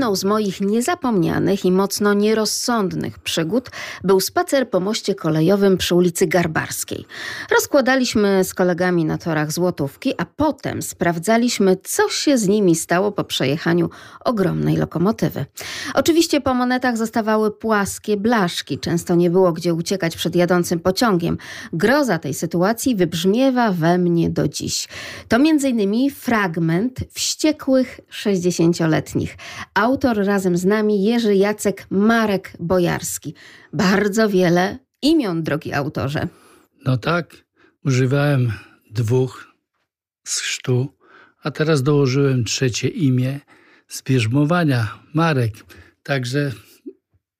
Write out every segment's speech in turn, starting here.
Jedną z moich niezapomnianych i mocno nierozsądnych przygód był spacer po moście kolejowym przy ulicy Garbarskiej. Rozkładaliśmy z kolegami na torach złotówki, a potem sprawdzaliśmy, co się z nimi stało po przejechaniu ogromnej lokomotywy. Oczywiście po monetach zostawały płaskie blaszki, często nie było gdzie uciekać przed jadącym pociągiem. Groza tej sytuacji wybrzmiewa we mnie do dziś. To innymi fragment wściekłych 60-letnich. Autor razem z nami Jerzy Jacek Marek Bojarski. Bardzo wiele imion, drogi autorze. No tak, używałem dwóch z chrztu, a teraz dołożyłem trzecie imię z bierzmowania, Marek. Także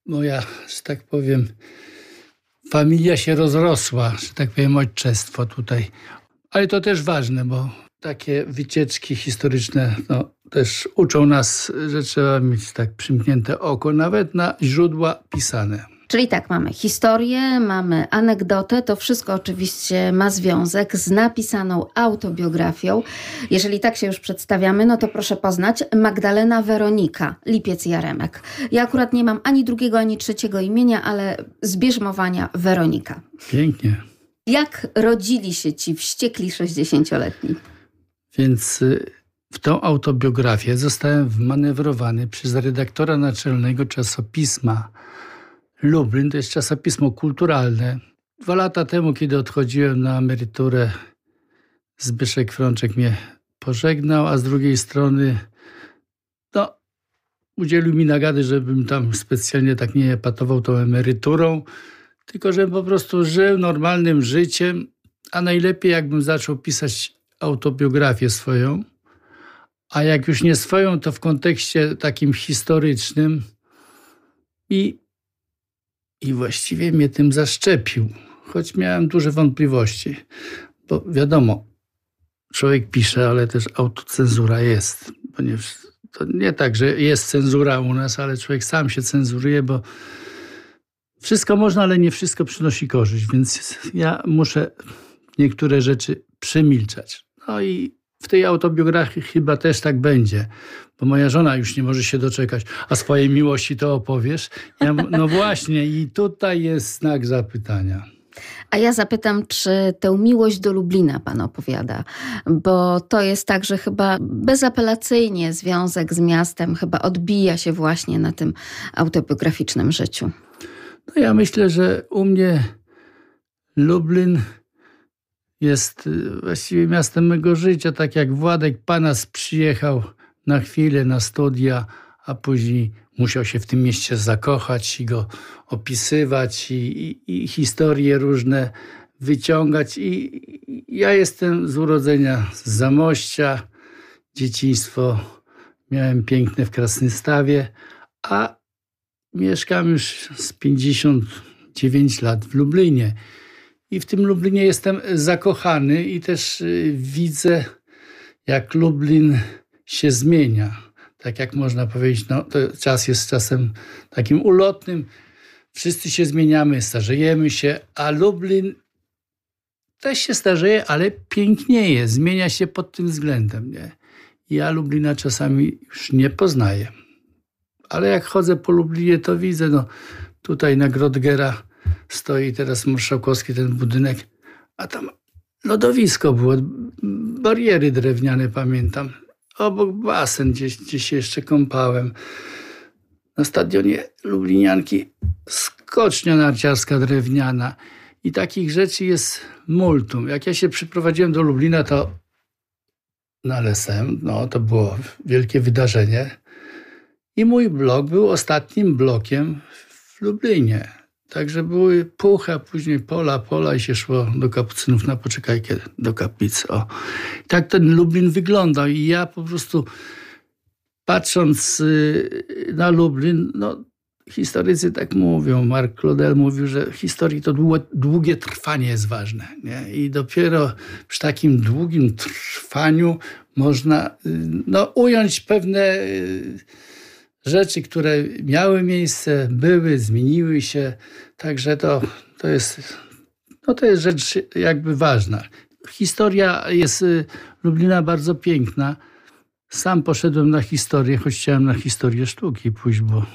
moja, że tak powiem, familia się rozrosła, że tak powiem, ojczestwo tutaj. Ale to też ważne, bo takie wycieczki historyczne no, też uczą nas, że trzeba mieć tak przymknięte oko, nawet na źródła pisane. Czyli tak, mamy historię, mamy anegdotę, to wszystko oczywiście ma związek z napisaną autobiografią. Jeżeli tak się już przedstawiamy, no to proszę poznać Magdalena Weronika, Lipiec Jaremek. Ja akurat nie mam ani drugiego, ani trzeciego imienia, ale zbierzmowania Weronika. Pięknie. Jak rodzili się ci wściekli 60-letni? Więc y, w tą autobiografię zostałem wmanewrowany przez redaktora naczelnego czasopisma Lublin, to jest czasopismo kulturalne. Dwa lata temu, kiedy odchodziłem na emeryturę, Zbyszek Frączek mnie pożegnał, a z drugiej strony no, udzielił mi nagady, żebym tam specjalnie tak nie epatował tą emeryturą, tylko żebym po prostu żył normalnym życiem, a najlepiej jakbym zaczął pisać autobiografię swoją, a jak już nie swoją, to w kontekście takim historycznym i, i właściwie mnie tym zaszczepił, choć miałem duże wątpliwości, bo wiadomo, człowiek pisze, ale też autocenzura jest, ponieważ to nie tak, że jest cenzura u nas, ale człowiek sam się cenzuruje, bo wszystko można, ale nie wszystko przynosi korzyść, więc ja muszę niektóre rzeczy przemilczać. No i w tej autobiografii chyba też tak będzie, bo moja żona już nie może się doczekać, a swojej miłości to opowiesz. Ja, no właśnie, i tutaj jest znak zapytania. A ja zapytam, czy tę miłość do Lublina pan opowiada? Bo to jest tak, że chyba bezapelacyjnie związek z miastem chyba odbija się właśnie na tym autobiograficznym życiu. No ja myślę, że u mnie Lublin jest y, właściwie miastem mego życia, tak jak Władek Panas przyjechał na chwilę na studia, a później musiał się w tym mieście zakochać i go opisywać i, i, i historie różne wyciągać. I, ja jestem z urodzenia z Zamościa, dzieciństwo miałem piękne w Krasnystawie, a mieszkam już z 59 lat w Lublinie. I w tym Lublinie jestem zakochany i też y, widzę, jak Lublin się zmienia. Tak jak można powiedzieć, no, czas jest czasem takim ulotnym. Wszyscy się zmieniamy, starzejemy się, a Lublin też się starzeje, ale pięknieje, zmienia się pod tym względem. Nie? Ja Lublina czasami już nie poznaję. Ale jak chodzę po Lublinie, to widzę, no tutaj na Grodgera stoi teraz marszałkowski ten budynek, a tam lodowisko było, bariery drewniane pamiętam. Obok basen, gdzie, gdzie się jeszcze kąpałem. Na stadionie Lublinianki skocznia narciarska drewniana. I takich rzeczy jest multum. Jak ja się przyprowadziłem do Lublina, to na Lesem, no to było wielkie wydarzenie. I mój blok był ostatnim blokiem w Lublinie. Także były pucha, później pola, pola i się szło do kapucynów na poczekajkę, do kaplicy. O. Tak ten Lublin wyglądał i ja po prostu patrząc y, na Lublin, no historycy tak mówią, Mark Claudel mówił, że historii to długie trwanie jest ważne. Nie? I dopiero przy takim długim trwaniu można y, no, ująć pewne y, rzeczy, które miały miejsce, były, zmieniły się. Także to, to, jest, no to jest rzecz jakby ważna. Historia jest y, Lublina bardzo piękna. sam poszedłem na historię, choć chciałem na historię sztuki pójść, bo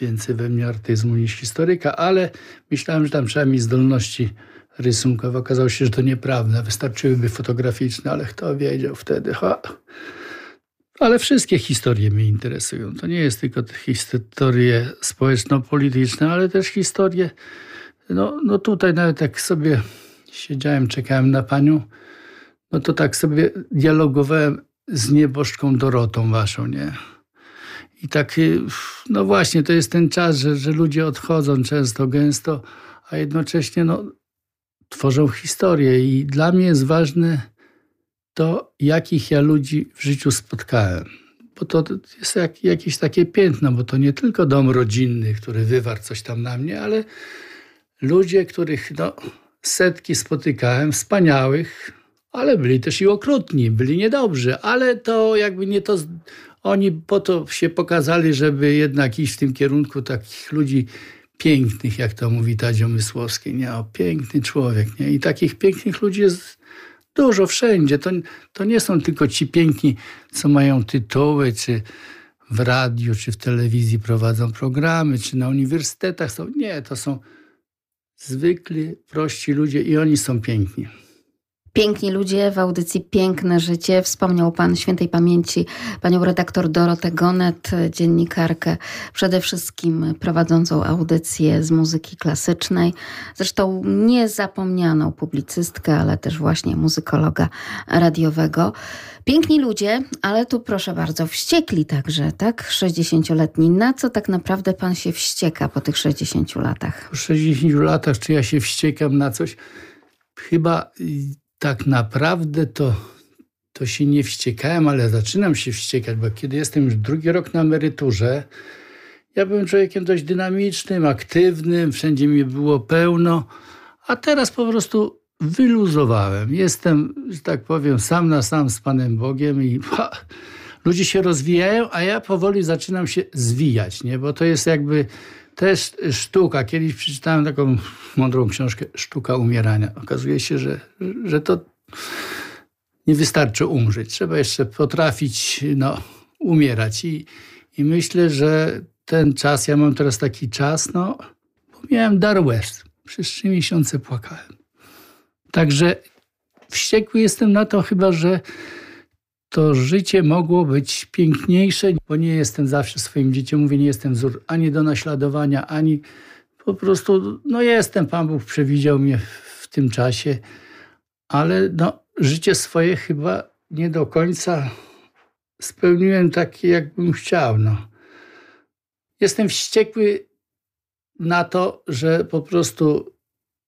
więcej we mnie artyzmu niż historyka, ale myślałem, że tam trzeba mieć zdolności rysunkowe. Okazało się, że to nieprawda. Wystarczyłyby fotograficzne, ale kto wiedział wtedy? Ha. Ale wszystkie historie mnie interesują. To nie jest tylko historie społeczno-polityczne, ale też historie. No, no tutaj nawet jak sobie siedziałem, czekałem na panią, no to tak sobie dialogowałem z nieboszczką Dorotą waszą, nie? I tak, y, no właśnie, to jest ten czas, że, że ludzie odchodzą często, gęsto, a jednocześnie no, tworzą historię. I dla mnie jest ważne to, jakich ja ludzi w życiu spotkałem. Bo to jest jak, jakieś takie piętno, bo to nie tylko dom rodzinny, który wywarł coś tam na mnie, ale ludzie, których no, setki spotykałem, wspaniałych, ale byli też i okrutni, byli niedobrzy, ale to jakby nie to. Oni po to się pokazali, żeby jednak iść w tym kierunku takich ludzi pięknych, jak to mówi Tadzio Mysłowski. Nie, o, piękny człowiek. Nie? I takich pięknych ludzi jest dużo wszędzie. To, to nie są tylko ci piękni, co mają tytuły, czy w radiu, czy w telewizji prowadzą programy, czy na uniwersytetach są. Nie, to są zwykli, prości ludzie i oni są piękni. Piękni ludzie w audycji Piękne Życie. Wspomniał Pan świętej pamięci panią redaktor Dorotę Gonet, dziennikarkę, przede wszystkim prowadzącą audycję z muzyki klasycznej. Zresztą niezapomnianą publicystkę, ale też właśnie muzykologa radiowego. Piękni ludzie, ale tu proszę bardzo, wściekli także, tak? 60-letni. Na co tak naprawdę Pan się wścieka po tych 60 latach? Po 60 latach, czy ja się wściekam na coś? Chyba tak naprawdę to, to się nie wściekałem, ale zaczynam się wściekać, bo kiedy jestem już drugi rok na emeryturze, ja byłem człowiekiem dość dynamicznym, aktywnym, wszędzie mi było pełno, a teraz po prostu wyluzowałem. Jestem, że tak powiem, sam na sam z Panem Bogiem i ha, ludzie się rozwijają, a ja powoli zaczynam się zwijać, nie? bo to jest jakby też sztuka. Kiedyś przeczytałem taką mądrą książkę Sztuka umierania. Okazuje się, że, że to nie wystarczy umrzeć. Trzeba jeszcze potrafić no, umierać. I, I myślę, że ten czas, ja mam teraz taki czas, no, bo miałem dar łez. Przez trzy miesiące płakałem. Także wściekły jestem na to chyba, że to życie mogło być piękniejsze, bo nie jestem zawsze swoim dzieciom, mówię, nie jestem wzór ani do naśladowania, ani po prostu, no jestem, Pan Bóg przewidział mnie w tym czasie, ale no, życie swoje chyba nie do końca spełniłem takie, jakbym chciał. No. Jestem wściekły na to, że po prostu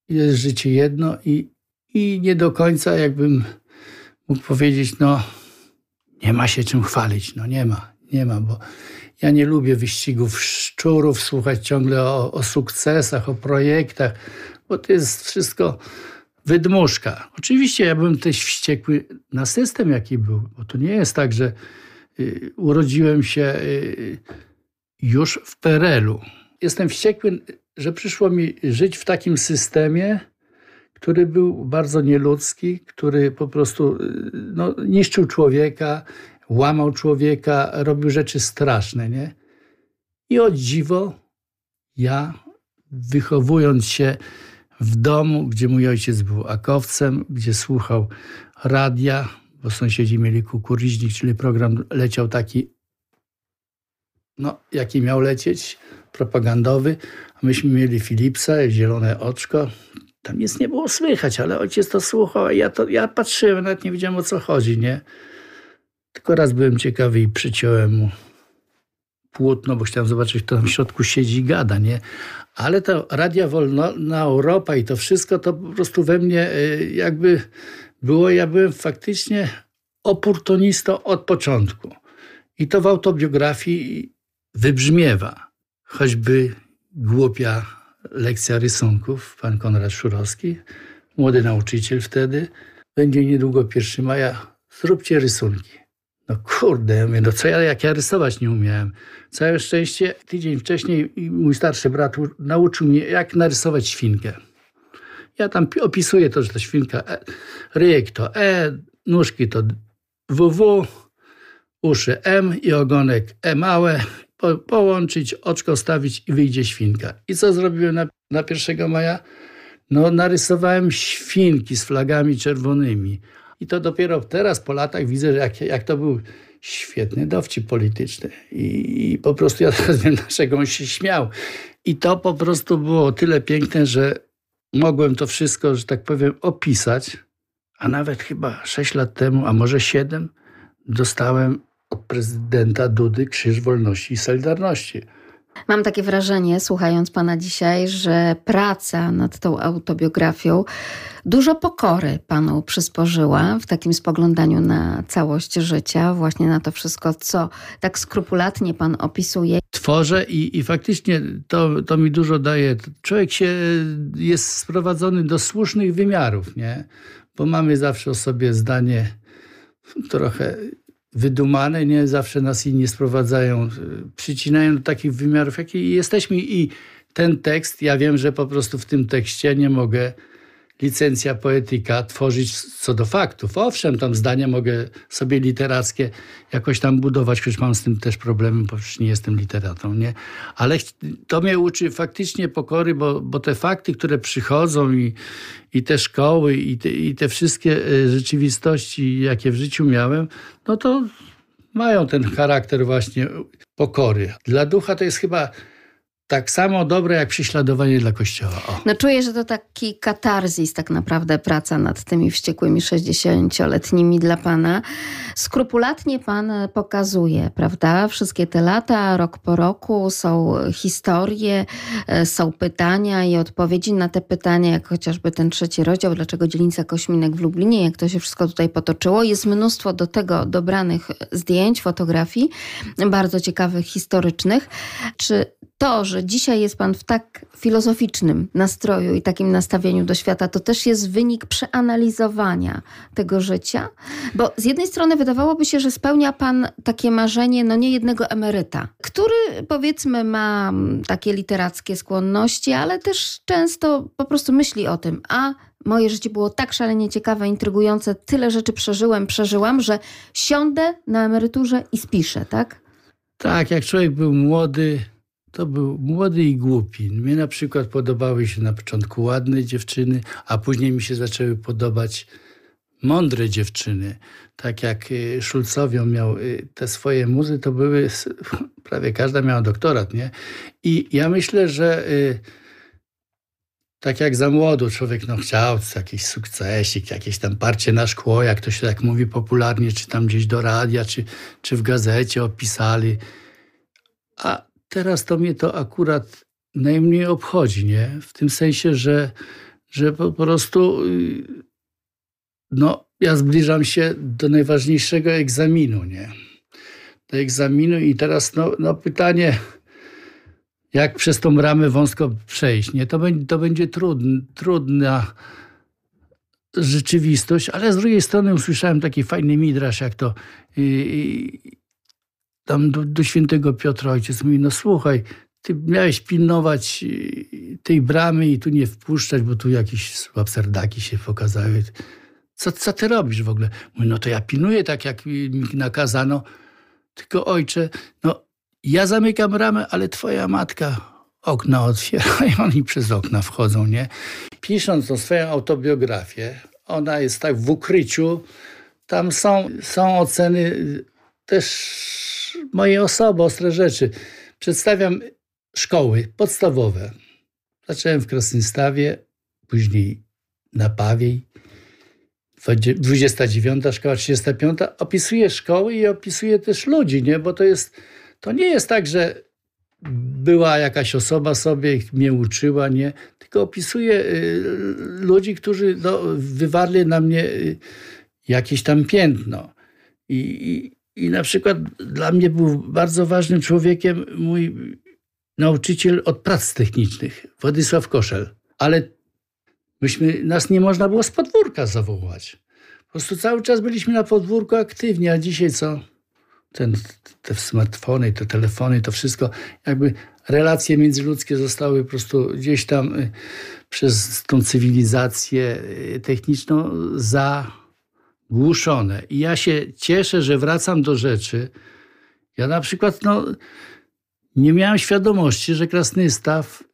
jest życie jedno i, i nie do końca jakbym mógł powiedzieć, no nie ma się czym chwalić. No nie ma, nie ma, bo ja nie lubię wyścigów szczurów, słuchać ciągle o, o sukcesach, o projektach, bo to jest wszystko wydmuszka. Oczywiście ja byłem też wściekły na system, jaki był, bo to nie jest tak, że y, urodziłem się y, już w PRL-u. Jestem wściekły, że przyszło mi żyć w takim systemie, który był bardzo nieludzki, który po prostu y, no, niszczył człowieka, łamał człowieka, robił rzeczy straszne. Nie? I o dziwo, ja wychowując się w domu, gdzie mój ojciec był akowcem, gdzie słuchał radia, bo sąsiedzi mieli kukuryźnik, czyli program leciał taki, no, jaki miał lecieć, propagandowy, a myśmy mieli Philipsa, zielone oczko, tam nic nie było słychać, ale ojciec to słuchał, ja, to, ja patrzyłem, nawet nie wiedziałem o co chodzi, nie? Tylko raz byłem ciekawy i przyciąłem mu płótno, bo chciałem zobaczyć, kto tam w środku siedzi i gada, nie? Ale to Radia Wolna Europa i to wszystko to po prostu we mnie y, jakby było, ja byłem faktycznie oportunistą od początku. I to w autobiografii wybrzmiewa. Choćby głupia lekcja rysunków, pan Konrad Szurowski, młody nauczyciel wtedy. Będzie niedługo 1 maja, zróbcie rysunki. No kurde, ja mówię, no co ja, jak ja rysować nie umiałem. Całe szczęście, tydzień wcześniej mój starszy brat nauczył mnie, jak narysować świnkę. Ja tam opisuję to, że to świnka, e, ryjek to E, nóżki to WW, uszy M i ogonek E małe, po, połączyć, oczko stawić i wyjdzie świnka. I co zrobiłem na, na 1 maja? No, narysowałem świnki z flagami czerwonymi. I to dopiero teraz po latach widzę, jak, jak to był świetny dowcip polityczny. I, I, po prostu ja teraz wiem, dlaczego on się śmiał. I to po prostu było tyle piękne, że mogłem to wszystko, że tak powiem, opisać. A nawet chyba 6 lat temu, a może 7, dostałem prezydenta Dudy Krzyż Wolności i Solidarności. Mam takie wrażenie, słuchając pana dzisiaj, że praca nad tą autobiografią dużo pokory panu przysporzyła w takim spoglądaniu na całość życia, właśnie na to wszystko, co tak skrupulatnie pan opisuje. Tworzę i, i faktycznie to, to mi dużo daje. Człowiek się jest sprowadzony do słusznych wymiarów, nie? Bo mamy zawsze o sobie zdanie trochę wydumane, nie zawsze nas inni sprowadzają, przycinają do takich wymiarów, jakie jesteśmy. I ten tekst, ja wiem, że po prostu w tym tekście nie mogę licencja poetyka tworzyć co do faktów. Owszem, tam zdania mogę sobie literackie jakoś tam budować, choć mam z tym też problemy, bo nie jestem literatą, nie? Ale to mnie uczy faktycznie pokory, bo, bo te fakty, które przychodzą i, i te szkoły i te, i te wszystkie e, rzeczywistości, jakie w życiu miałem, no to mają ten charakter właśnie pokory. Dla ducha to jest chyba tak samo dobre jak prześladowanie dla Kościoła. O. No czuję, że to taki katarzis tak naprawdę praca nad tymi wściekłymi 60-letnimi dla Pana. Skrupulatnie Pan pokazuje, prawda? Wszystkie te lata, rok po roku są historie, e, są pytania i odpowiedzi na te pytania, jak chociażby ten trzeci rozdział, dlaczego dzielnica Kośminek w Lublinie, jak to się wszystko tutaj potoczyło. Jest mnóstwo do tego dobranych zdjęć, fotografii, bardzo ciekawych, historycznych. Czy to, że dzisiaj jest Pan w tak filozoficznym nastroju i takim nastawieniu do świata, to też jest wynik przeanalizowania tego życia? Bo z jednej strony wydawałoby się, że spełnia Pan takie marzenie, no nie jednego emeryta, który powiedzmy ma takie literackie skłonności, ale też często po prostu myśli o tym, a moje życie było tak szalenie ciekawe, intrygujące, tyle rzeczy przeżyłem, przeżyłam, że siądę na emeryturze i spiszę, tak? Tak, jak człowiek był młody, to był młody i głupi. Mnie na przykład podobały się na początku ładne dziewczyny, a później mi się zaczęły podobać mądre dziewczyny. Tak jak y, Szulcowią miał y, te swoje muzy, to były, prawie każda miała doktorat, nie? I ja myślę, że y, tak jak za młodu człowiek no, chciał jakiś sukcesik, jakieś tam parcie na szkło, jak to się tak mówi popularnie, czy tam gdzieś do radia, czy, czy w gazecie opisali. A Teraz to mnie to akurat najmniej obchodzi, nie? W tym sensie, że, że po prostu y, no, ja zbliżam się do najważniejszego egzaminu, nie? Do egzaminu i teraz no, no pytanie, jak przez tą ramę wąsko przejść, nie? To będzie, to będzie trudn, trudna rzeczywistość, ale z drugiej strony usłyszałem taki fajny midrasz, jak to tam do, do świętego Piotra ojciec mówi, no słuchaj, ty miałeś pilnować y, tej bramy i tu nie wpuszczać, bo tu jakieś absurdaki się pokazały. Co, co ty robisz w ogóle? Mówi, no to ja pilnuję tak, jak mi nakazano. Tylko ojcze, no ja zamykam bramę, ale twoja matka okna otwiera i oni przez okna wchodzą, nie? Pisząc swoją autobiografię, ona jest tak w ukryciu, tam są, są oceny też mojej osoby, ostre rzeczy. Przedstawiam szkoły podstawowe. Zacząłem w Krasnystawie, później na Pawiej, 29 szkoła, 35. Opisuję szkoły i opisuję też ludzi, nie? bo to jest, to nie jest tak, że była jakaś osoba sobie mnie uczyła, nie? Tylko opisuję y, ludzi, którzy no, wywarli na mnie y, jakieś tam piętno. I, i na przykład dla mnie był bardzo ważnym człowiekiem mój nauczyciel od prac technicznych, Władysław Koszel. Ale myśmy, nas nie można było z podwórka zawołać. Po prostu cały czas byliśmy na podwórku aktywni, a dzisiaj co? Ten, te smartfony, te telefony, to wszystko, jakby relacje międzyludzkie zostały po prostu gdzieś tam y, przez tą cywilizację y, techniczną za głuszone. I ja się cieszę, że wracam do rzeczy. Ja na przykład no, nie miałem świadomości, że Krasnystaw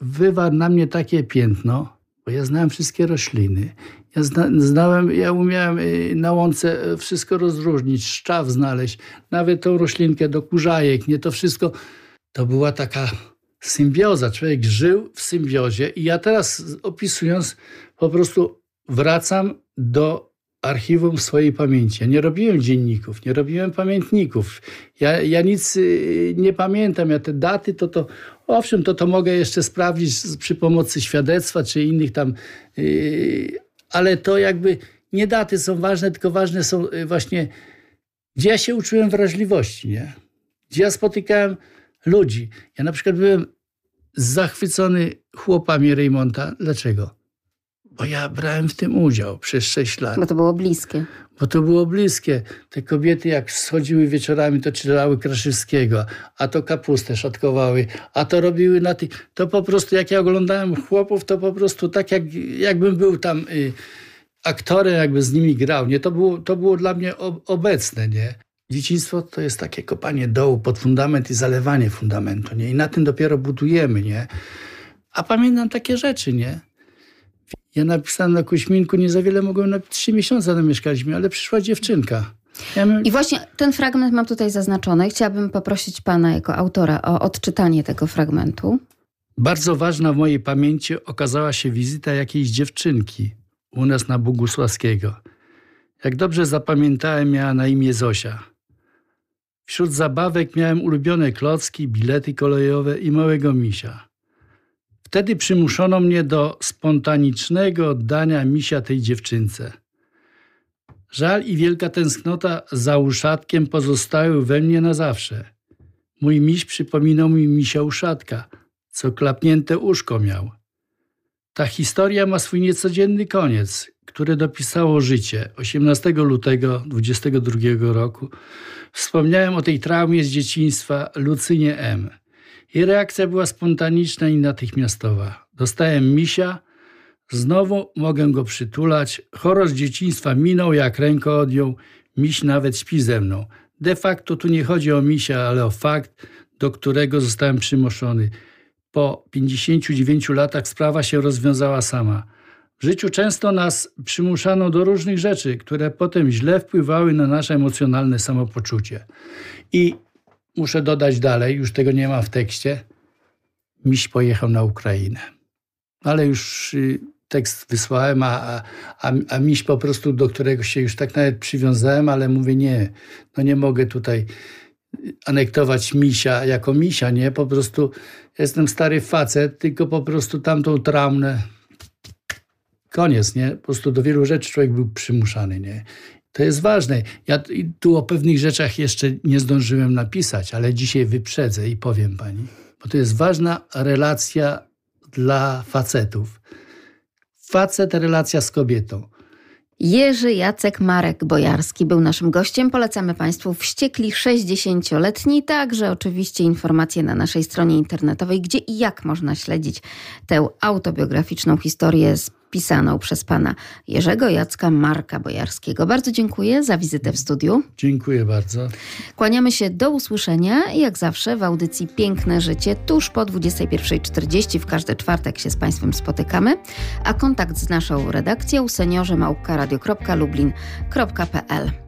wywarł na mnie takie piętno, bo ja znałem wszystkie rośliny. Ja zna, znałem, ja umiałem y, na łące y, wszystko rozróżnić, szczaw znaleźć, nawet tą roślinkę do kurzajek, nie to wszystko. To była taka symbioza. Człowiek żył w symbiozie i ja teraz opisując po prostu wracam do archiwum swojej pamięci. Ja nie robiłem dzienników, nie robiłem pamiętników. Ja, ja nic y, nie pamiętam. Ja te daty to to, owszem, to to mogę jeszcze sprawdzić przy pomocy świadectwa czy innych tam, yy, ale to jakby nie daty są ważne, tylko ważne są y, właśnie, gdzie ja się uczyłem wrażliwości, nie? Gdzie ja spotykałem ludzi. Ja na przykład byłem zachwycony chłopami Raymonta. Dlaczego? Bo ja brałem w tym udział przez 6 lat. Bo to było bliskie. Bo to było bliskie. Te kobiety jak schodziły wieczorami, to czytały Kraszewskiego, a to kapustę szatkowały, a to robiły na tych... To po prostu jak ja oglądałem chłopów, to po prostu tak jak, jakbym był tam y, aktorem, jakby z nimi grał. Nie? To, było, to było dla mnie obecne. Nie? Dzieciństwo to jest takie kopanie dołu pod fundament i zalewanie fundamentu. Nie? I na tym dopiero budujemy. Nie? A pamiętam takie rzeczy, nie? Ja napisałem na Kuśminku, nie za wiele mogłem, na trzy miesiące tam mieszkaliśmy, ale przyszła dziewczynka. Ja I właśnie ten fragment mam tutaj zaznaczony. Chciałabym poprosić pana jako autora o odczytanie tego fragmentu. Bardzo ważna w mojej pamięci okazała się wizyta jakiejś dziewczynki u nas na Bogusławskiego. Jak dobrze zapamiętałem, miała na imię Zosia. Wśród zabawek miałem ulubione klocki, bilety kolejowe i małego misia. Wtedy przymuszono mnie do spontanicznego oddania misia tej dziewczynce. Żal i wielka tęsknota za uszatkiem pozostały we mnie na zawsze. Mój miś przypominał mi misia uszatka, co klapnięte uszko miał. Ta historia ma swój niecodzienny koniec, który dopisało życie 18 lutego 22 roku. Wspomniałem o tej traumie z dzieciństwa Lucynie M. Jej reakcja była spontaniczna i natychmiastowa. Dostałem misia, znowu mogę go przytulać. Horror z dzieciństwa minął, jak ręko odjął. Miś nawet śpi ze mną. De facto tu nie chodzi o misia, ale o fakt, do którego zostałem przymuszony. Po 59 latach sprawa się rozwiązała sama. W życiu często nas przymuszano do różnych rzeczy, które potem źle wpływały na nasze emocjonalne samopoczucie. I muszę dodać dalej, już tego nie ma w tekście, miś pojechał na Ukrainę. Ale już y, tekst wysłałem, a, a, a miś po prostu, do którego się już tak nawet przywiązałem, ale mówię nie, no nie mogę tutaj anektować misia jako misia, nie? Po prostu jestem stary facet, tylko po prostu tamtą traumę koniec, nie? Po prostu do wielu rzeczy człowiek był przymuszany, nie? To jest ważne. Ja tu o pewnych rzeczach jeszcze nie zdążyłem napisać, ale dzisiaj wyprzedzę i powiem pani. Bo to jest ważna relacja dla facetów. Facet, relacja z kobietą. Jerzy Jacek Marek Bojarski był naszym gościem. Polecamy Państwu Wściekli 60-letni, także oczywiście informacje na naszej stronie internetowej, gdzie i jak można śledzić tę autobiograficzną historię z pisaną przez pana Jerzego Jacka Marka Bojarskiego. Bardzo dziękuję za wizytę w studiu. Dziękuję bardzo. Kłaniamy się do usłyszenia jak zawsze w audycji Piękne Życie tuż po 21.40 w każdy czwartek się z Państwem spotykamy, a kontakt z naszą redakcją seniorzy małpka radio.lublin.pl